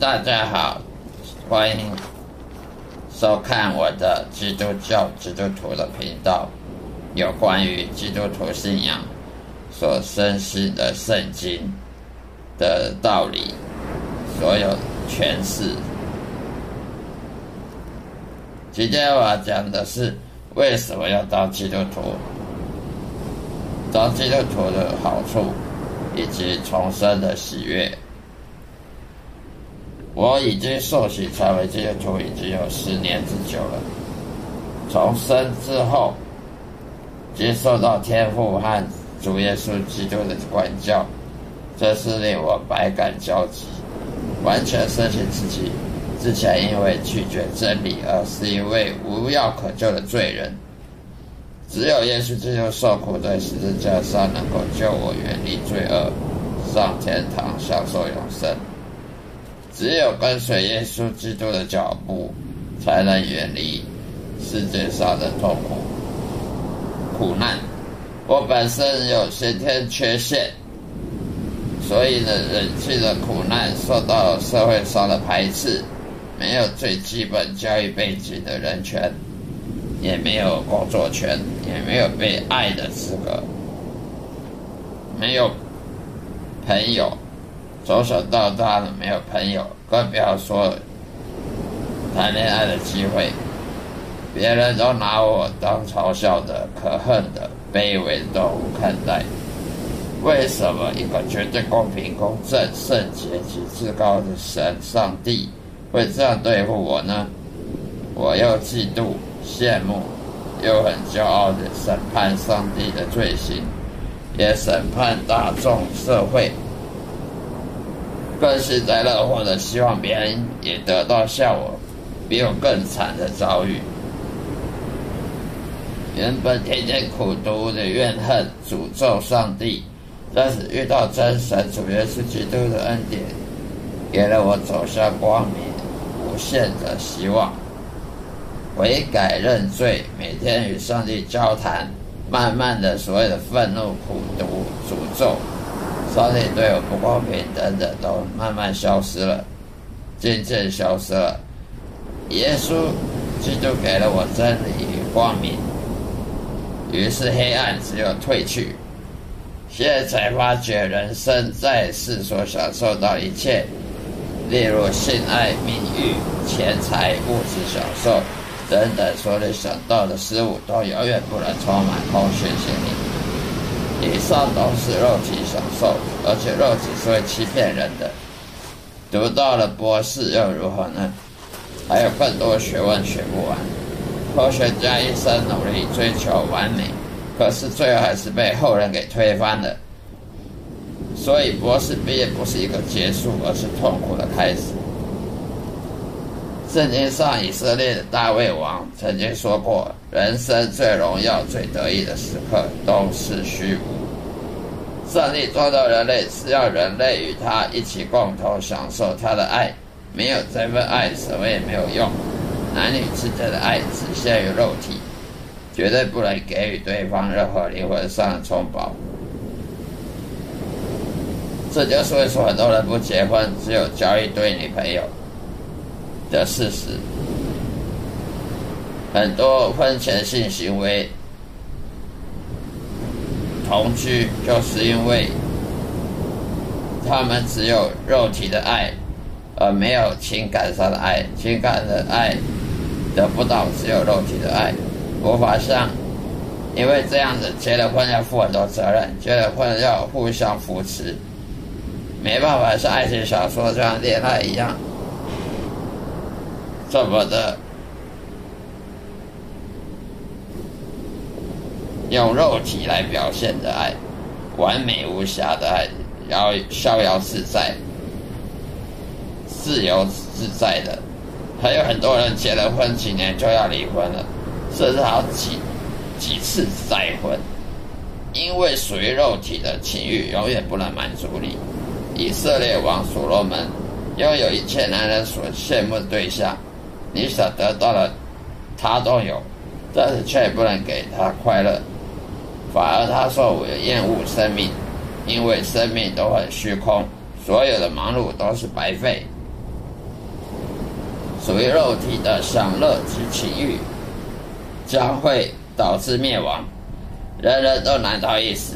大家好，欢迎收看我的基督教基督徒的频道，有关于基督徒信仰所深信的圣经的道理，所有诠释。今天我要讲的是为什么要当基督徒，当基督徒的好处，以及重生的喜悦。我已经受洗成为基督徒已经有十年之久了。重生之后，接受到天父和主耶稣基督的管教，这是令我百感交集。完全深信自己之前因为拒绝真理而是一位无药可救的罪人。只有耶稣基督受苦在十字架上，能够救我远离罪恶，上天堂享受永生。只有跟随耶稣基督的脚步，才能远离世界上的痛苦、苦难。我本身有先天缺陷，所以呢，忍气的苦难，受到社会上的排斥，没有最基本教育背景的人权，也没有工作权，也没有被爱的资格，没有朋友。从小到大的没有朋友，更不要说谈恋爱的机会。别人都拿我当嘲笑的、可恨的、卑微的动物看待。为什么一个绝对公平、公正、圣洁及至高的神上帝会这样对付我呢？我又嫉妒、羡慕，又很骄傲的审判上帝的罪行，也审判大众社会。更幸灾乐祸的希望别人也得到像我比我更惨的遭遇。原本天天苦读的怨恨、诅咒上帝，但是遇到真神主耶稣基督的恩典，给了我走向光明、无限的希望。悔改认罪，每天与上帝交谈，慢慢的所有的愤怒、苦读、诅咒。上帝对我不公平等等，都慢慢消失了，渐渐消失了。耶稣基督给了我真理与光明，于是黑暗只有退去。现在才发觉，人生在世所享受到一切，例如性爱、名誉、钱财、物质享受等等，所能想到的事物，都永远不能充满空虚心灵。以上都是肉体享受，而且肉体是会欺骗人的。读到了博士又如何呢？还有更多学问学不完。科学家一生努力追求完美，可是最后还是被后人给推翻了。所以博士毕业不是一个结束，而是痛苦的开始。圣经上以色列的大卫王曾经说过：“人生最荣耀、最得意的时刻都是虚无。上帝创造人类是要人类与他一起共同享受他的爱，没有这份爱，什么也没有用。男女之间的爱只限于肉体，绝对不能给予对方任何灵魂上的充饱。这就是为什么很多人不结婚，只有交一堆女朋友。”的事实，很多婚前性行为、同居，就是因为他们只有肉体的爱，而没有情感上的爱。情感的爱得不到，只有肉体的爱，无法像，因为这样子结了婚要负很多责任，结了婚要互相扶持，没办法像爱情小说这样恋爱一样。这么的用肉体来表现的爱，完美无瑕的爱，然后逍遥自在、自由自在的，还有很多人结了婚几年就要离婚了，甚至好几几次再婚，因为属于肉体的情欲永远不能满足你。以色列王所罗门拥有一切男人所羡慕的对象。你所得到的，他都有，但是却不能给他快乐，反而他说我厌恶生命，因为生命都很虚空，所有的忙碌都是白费。属于肉体的享乐及情欲，将会导致灭亡。人人都难逃一死，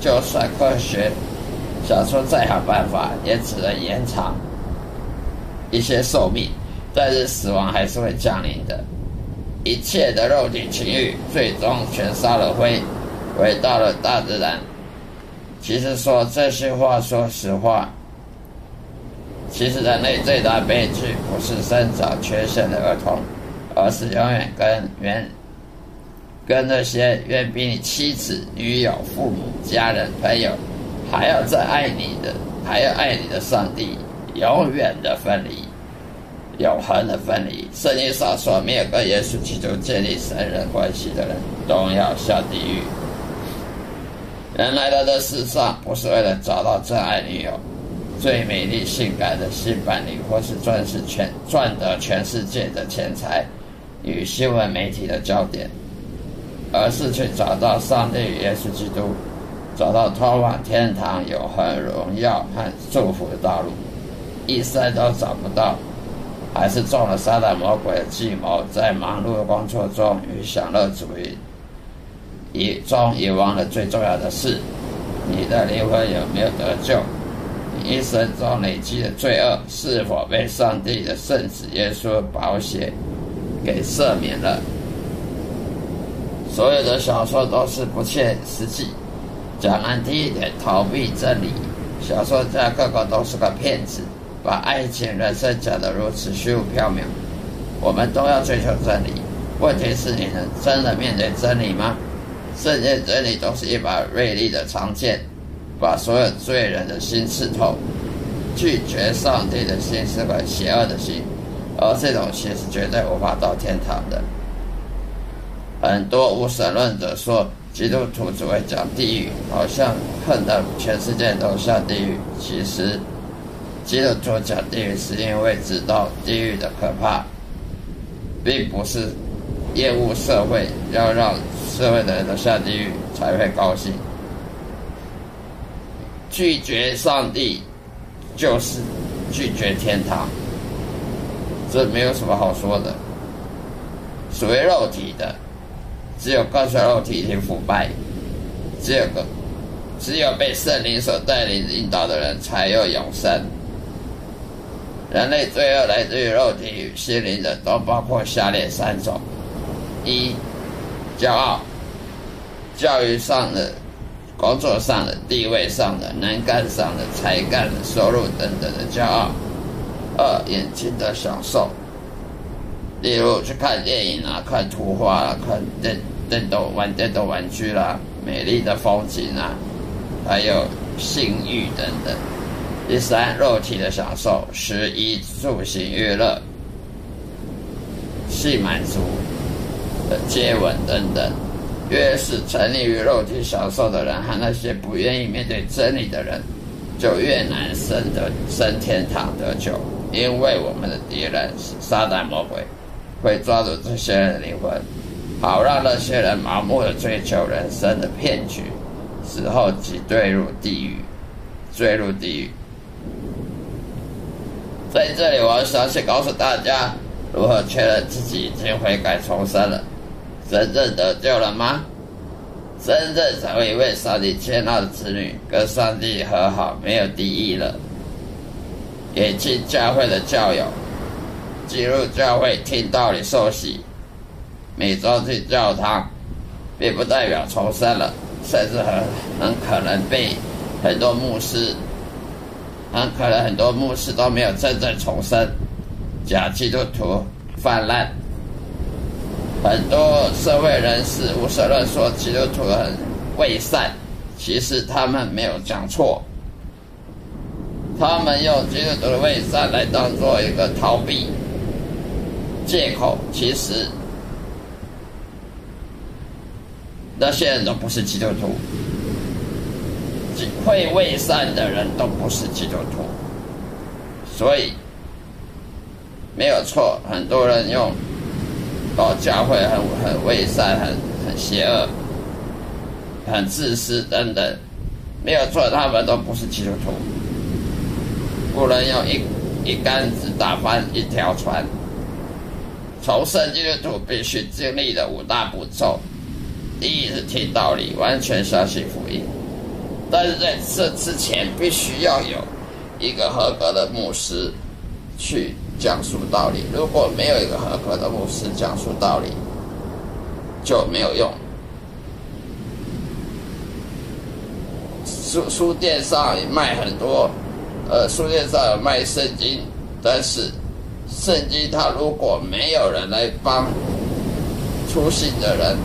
就算科学想出再好办法，也只能延长一些寿命，但是死亡还是会降临的。一切的肉体情欲，最终全烧了灰，回到了大自然。其实说这些话，说实话，其实人类最大悲剧不是生长缺陷的儿童，而是永远跟原跟那些远比你妻子、女友、父母、家人、朋友还要再爱你的，还要爱你的上帝，永远的分离，永恒的分离。圣经上说，没有跟耶稣基督建立神人关系的人，都要下地狱。人来到这世上，不是为了找到真爱女友、最美丽性感的新伴侣，或是赚是全赚得全世界的钱财与新闻媒体的焦点。而是去找到上帝与耶稣基督，找到通往天堂永恒荣耀和祝福的道路，一生都找不到，还是中了撒旦魔鬼的计谋，在忙碌的工作中与享乐主义遗中遗忘了最重要的事：你的灵魂有没有得救？你一生中累积的罪恶是否被上帝的圣子耶稣保险给赦免了？所有的小说都是不切实际，讲难听一点，逃避真理。小说家个个都是个骗子，把爱情、人生讲得如此虚无缥缈。我们都要追求真理，问题是你能真的面对真理吗？圣经真理都是一把锐利的长剑，把所有罪人的心刺透。拒绝上帝的心是块邪恶的心，而这种心是绝对无法到天堂的。很多无神论者说，基督徒只会讲地狱，好像恨得全世界都下地狱。其实，基督徒讲地狱是因为知道地狱的可怕，并不是厌恶社会，要让社会的人都下地狱才会高兴。拒绝上帝，就是拒绝天堂，这没有什么好说的。属于肉体的。只有高血肉体体腐败，只有个，只有被圣灵所带领引导的人才有永生。人类罪恶来自于肉体与心灵的，都包括下列三种：一、骄傲，教育上的、工作上的、地位上的、能干上的、才干的、收入等等的骄傲；二、眼睛的享受。例如去看电影啊，看图画啊，看电电动玩电动玩具啦，美丽的风景啊，还有性欲等等。第三，肉体的享受，食衣住行娱乐，性满足的接吻等等。越是沉溺于肉体享受的人，和那些不愿意面对真理的人，就越难升得升天堂得救，因为我们的敌人是撒旦魔鬼。会抓住这些人的灵魂，好让那些人盲目的追求人生的骗局，死后即坠入地狱，坠入地狱。在这里，我要详细告诉大家，如何确认自己已经悔改重生了，真正得救了吗？真正成为一位上帝接纳的子女，跟上帝和好，没有敌意了，也进教会的教友。进入教会听道理受洗，每周去教堂，并不代表重生了，甚至很很可能被很多牧师，很可能很多牧师都没有真正重生，假基督徒泛滥，很多社会人士无神论说基督徒很伪善，其实他们没有讲错，他们用基督徒的伪善来当做一个逃避。借口其实，那些人都不是基督徒，会为善的人都不是基督徒，所以没有错。很多人用哦，教会很很伪善、很很邪恶、很自私等等，没有错，他们都不是基督徒。不能用一一竿子打翻一条船。重生基督徒必须经历的五大步骤：第一是听道理，完全相信福音。但是在这之前，必须要有一个合格的牧师去讲述道理。如果没有一个合格的牧师讲述道理，就没有用。书书店上卖很多，呃，书店上有卖圣经，但是圣经它如果没有人来帮初信的人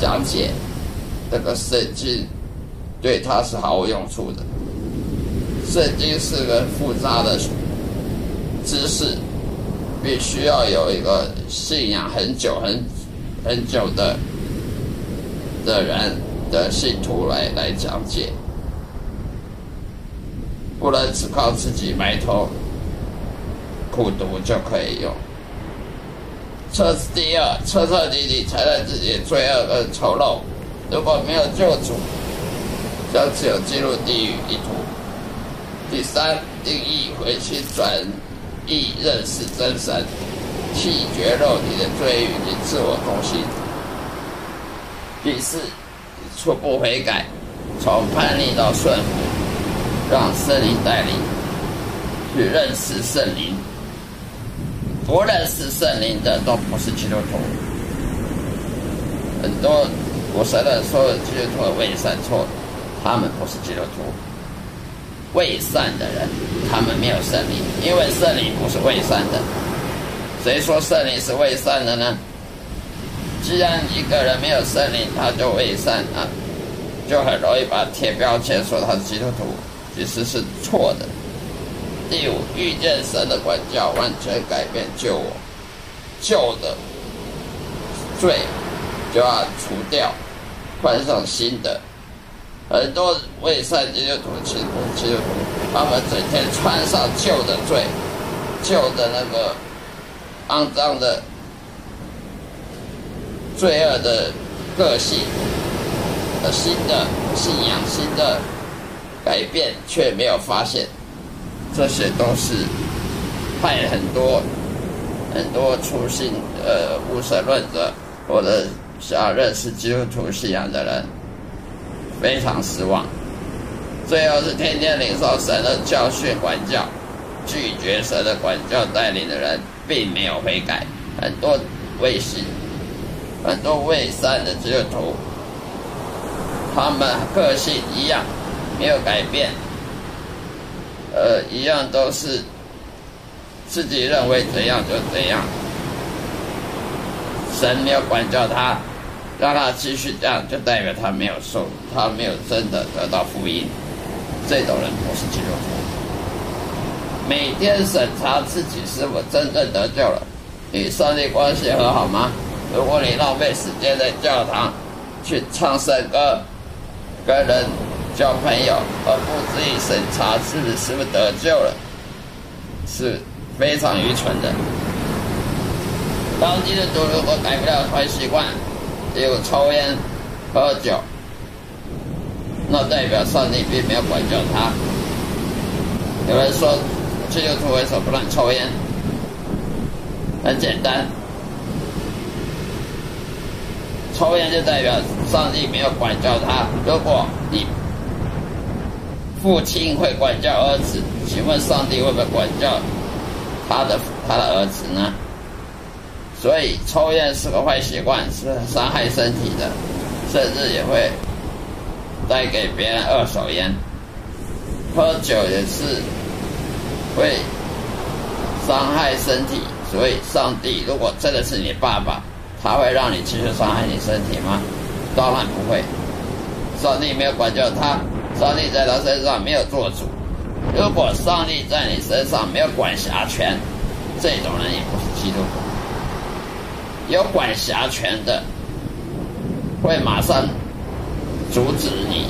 讲解这个圣经。对他是毫无用处的。圣经是个复杂的知识，必须要有一个信仰很久、很很久的的人的信徒来来讲解，不能只靠自己埋头苦读就可以用。测试第二，彻彻底底承认自己罪恶跟丑陋，如果没有救主。将只有进入地狱一途。第三，定义回心转意，认识真神，弃绝肉体的罪欲及自我中心。第四，初步悔改，从叛逆到顺服，让圣灵带领去认识圣灵。不认识圣灵的都不是基督徒。很多我承认说基督徒伪善错。他们不是基督徒，未善的人，他们没有圣灵，因为圣灵不是未善的。谁说圣灵是未善的呢？既然一个人没有圣灵，他就未善啊，就很容易把贴标签说他是基督徒，其实是错的。第五，遇见神的管教，完全改变救我，旧的罪就要除掉，换上新的。很多未善基督徒、基督徒，他们整天穿上旧的罪、旧的那个肮脏的罪恶的个性，的新的信仰、新的改变，却没有发现，这些都是害很多很多初信呃无神论者或者想认识基督徒信仰的人。非常失望，最后是天天领受神的教训管教，拒绝神的管教带领的人，并没有悔改，很多未信，很多未善的基督徒，他们个性一样，没有改变，呃，一样都是自己认为怎样就怎样，神没有管教他。让他继续这样，就代表他没有受，他没有真的得到福音。这种人不是基督徒。每天审查自己是否真正得救了，与上帝关系和好吗？如果你浪费时间在教堂去唱圣歌、跟人交朋友，而不自己审查自己是不是得救了，是非常愚蠢的。当今的主如果改不了坏习惯，有抽烟、喝酒，那代表上帝并没有管教他。有人说，基督徒为什么不能抽烟？很简单，抽烟就代表上帝没有管教他。如果你父亲会管教儿子，请问上帝会不会管教他的他的儿子呢？所以，抽烟是个坏习惯，是伤害身体的，甚至也会带给别人二手烟。喝酒也是会伤害身体，所以上帝如果真的是你爸爸，他会让你继续伤害你身体吗？当然不会。上帝没有管教他，上帝在他身上没有做主。如果上帝在你身上没有管辖权，这种人也不是基督徒。有管辖权的，会马上阻止你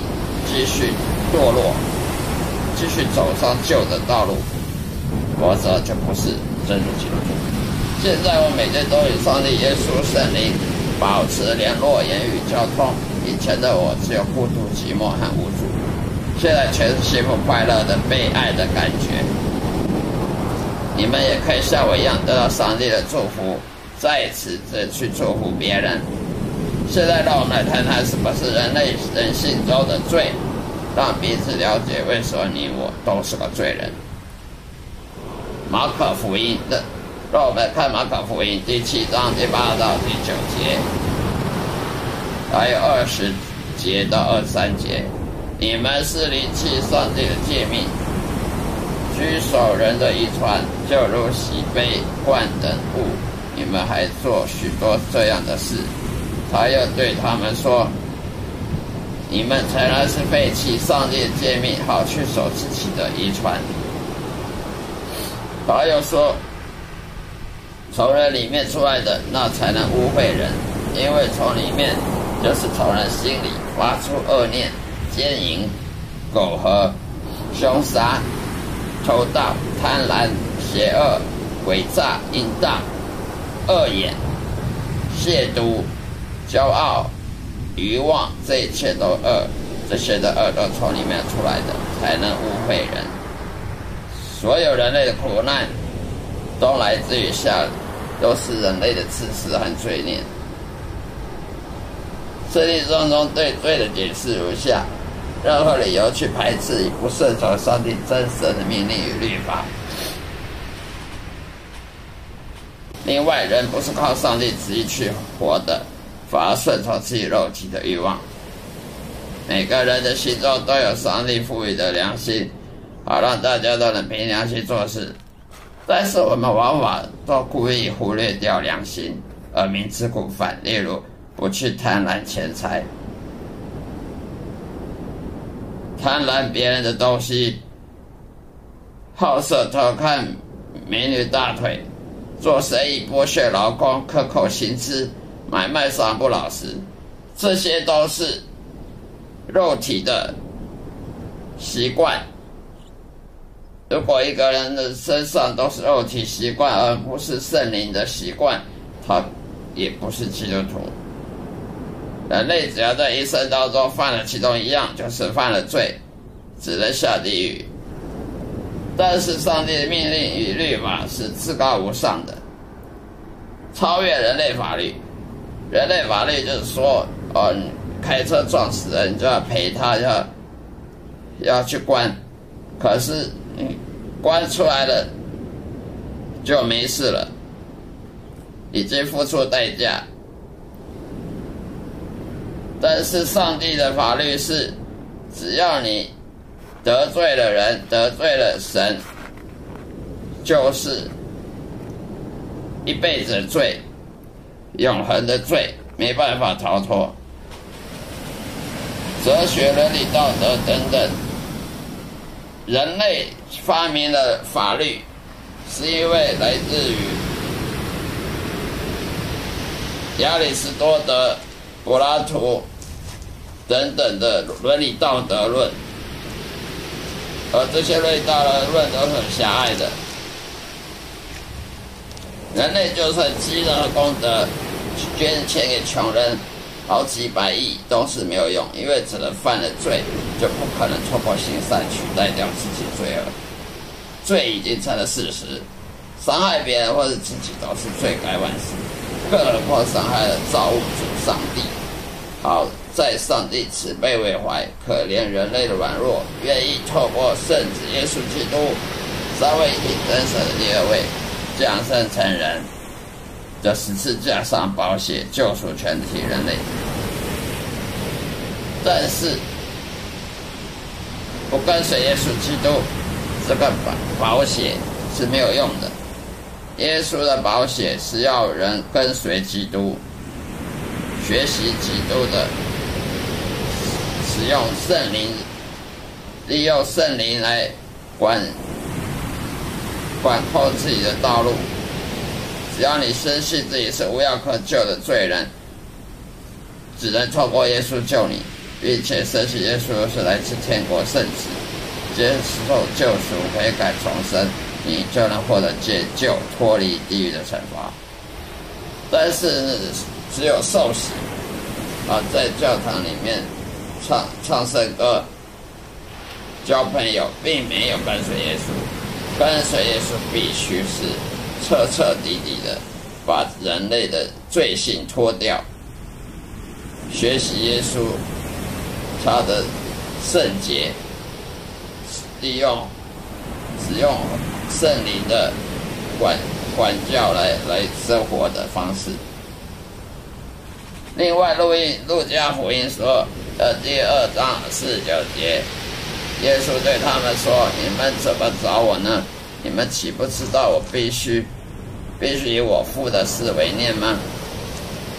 继续堕落，继续走上旧的道路，否则就不是真的基督徒。现在我每天都与上帝、耶稣、圣灵保持联络、言语交通。以前的我只有孤独、寂寞和无助，现在全是幸福、快乐的、被爱的感觉。你们也可以像我一样得到上帝的祝福。在此的去祝福别人。现在让我们来谈谈什么是人类人性中的罪，让彼此了解为什么你我都是个罪人。马可福音的，让我们看马可福音第七章第八到第九节，还有二十节到二十三节。你们是离弃上帝的诫命，居守人的遗传，就如洗杯罐等物，你们还做许多这样的事。他又对他们说：“你们才然是废弃上帝的诫命，好去守自己的遗传。”他又说：“从人里面出来的，那才能污秽人，因为从里面就是从人心里发出恶念、奸淫、苟合、凶杀、偷盗、贪婪、邪恶、诡诈、淫荡、恶言、亵渎。”骄傲、欲望，这一切都恶，这些的恶都从里面出来的，才能污秽人。所有人类的苦难，都来自于下，都是人类的自私和罪孽。圣经当中对罪的解释如下：任何理由去排斥与不顺从上帝真实的命令与律法。另外，人不是靠上帝旨意去活的。反而顺从自己肉体的欲望。每个人的心中都有上帝赋予的良心，好让大家都能凭良心做事。但是我们往往都故意忽略掉良心，而明知故犯。例如，不去贪婪钱财，贪婪别人的东西，好色偷看美女大腿，做生意剥削劳工，克扣薪资。买卖上不老实，这些都是肉体的习惯。如果一个人的身上都是肉体习惯，而不是圣灵的习惯，他也不是基督徒。人类只要在一生当中犯了其中一样，就是犯了罪，只能下地狱。但是上帝的命令与律法是至高无上的，超越人类法律。人类法律就是说，哦，开车撞死人你就要赔他，要要去关。可是你，关出来了就没事了，已经付出代价。但是上帝的法律是，只要你得罪了人，得罪了神，就是一辈子的罪。永恒的罪没办法逃脱，哲学、伦理、道德等等，人类发明了法律，是因为来自于亚里士多德、柏拉图等等的伦理道德论，而这些论道的论都很狭隘的。人类就算积了功德。捐钱给穷人，好几百亿都是没有用，因为只能犯了罪，就不可能突破行善取代掉自己罪恶。罪已经成了事实，伤害别人或者自己都是罪该万死，更何况伤害了造物主上帝。好在上帝慈悲为怀，可怜人类的软弱，愿意透过圣子耶稣基督，三位一体真神的第二位，降生成人。这十字架上保险救赎全体人类，但是不跟随耶稣基督，这个保保险是没有用的。耶稣的保险是要人跟随基督，学习基督的，使用圣灵，利用圣灵来管管控自己的道路。只要你深信自己是无药可救的罪人，只能透过耶稣救你，并且深信耶稣是来自天国圣子，接受救赎、悔改、重生，你就能获得解救、脱离地狱的惩罚。但是只有受洗啊，在教堂里面唱唱圣歌、交朋友，并没有跟随耶稣。跟随耶稣必须是。彻彻底底的把人类的罪性脱掉，学习耶稣他的圣洁，利用使用圣灵的管管教来来生活的方式。另外，录音路加福音说，呃，第二章四九节，耶稣对他们说：“你们怎么找我呢？你们岂不知道我必须？”必须以我父的事为念吗？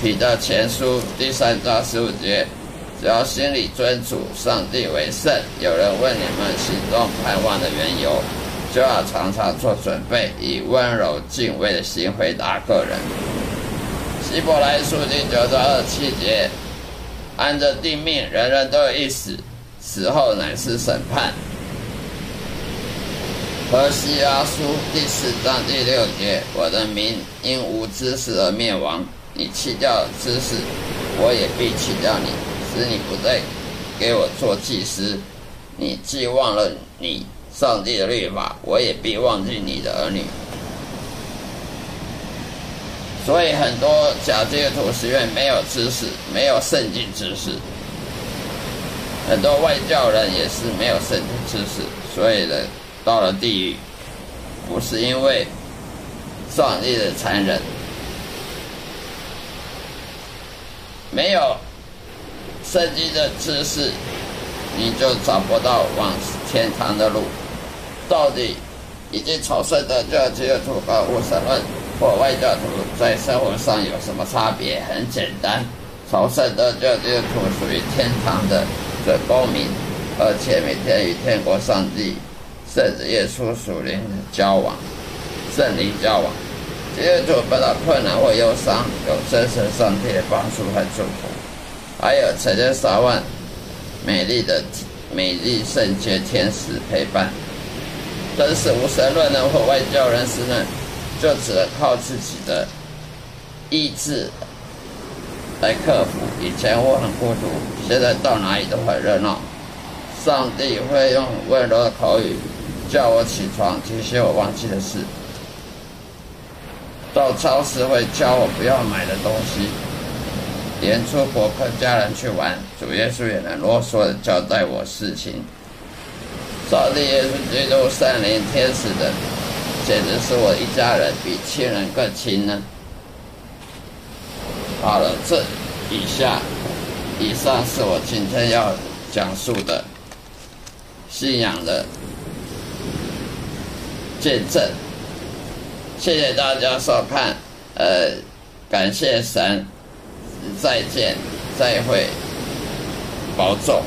彼得前书第三章十五节，只要心里尊主上帝为圣。有人问你们心中盼望的缘由，就要常常做准备，以温柔敬畏的心回答个人。希伯来书第九章二七节，按着定命，人人都有一死，死后乃是审判。何西阿书第四章第六节，我的民因无知识而灭亡。你弃掉知识，我也必弃掉你，使你不再给我做祭司。你既忘了你上帝的律法，我也必忘记你的儿女。所以很多假基督徒实愿没有知识，没有圣经知识。很多外教人也是没有圣经知识，所以呢。到了地狱，不是因为上帝的残忍，没有圣经的知识，你就找不到往天堂的路。到底已经朝圣的这基督徒和无神论或外教徒在生活上有什么差别？很简单，朝圣的教基督徒属于天堂的的公民，而且每天与天国上帝。甚至耶稣属灵的交往，圣灵交往，基督徒不到困难或忧伤，有真神上帝的帮助和祝福，还有成千上万美丽的美丽圣洁天使陪伴。真是无神论的或外教人士呢，就只能靠自己的意志来克服。以前我很孤独，现在到哪里都很热闹。上帝会用温柔的口语。叫我起床，提醒我忘记的事。到超市会教我不要买的东西，连出国跟家人去玩，主耶稣也能啰嗦的交代我事情。上帝耶稣基督圣灵天使的，简直是我一家人，比亲人更亲呢。好了，这以下以上是我今天要讲述的信仰的。见证，谢谢大家收看，呃，感谢神，再见，再会，保重。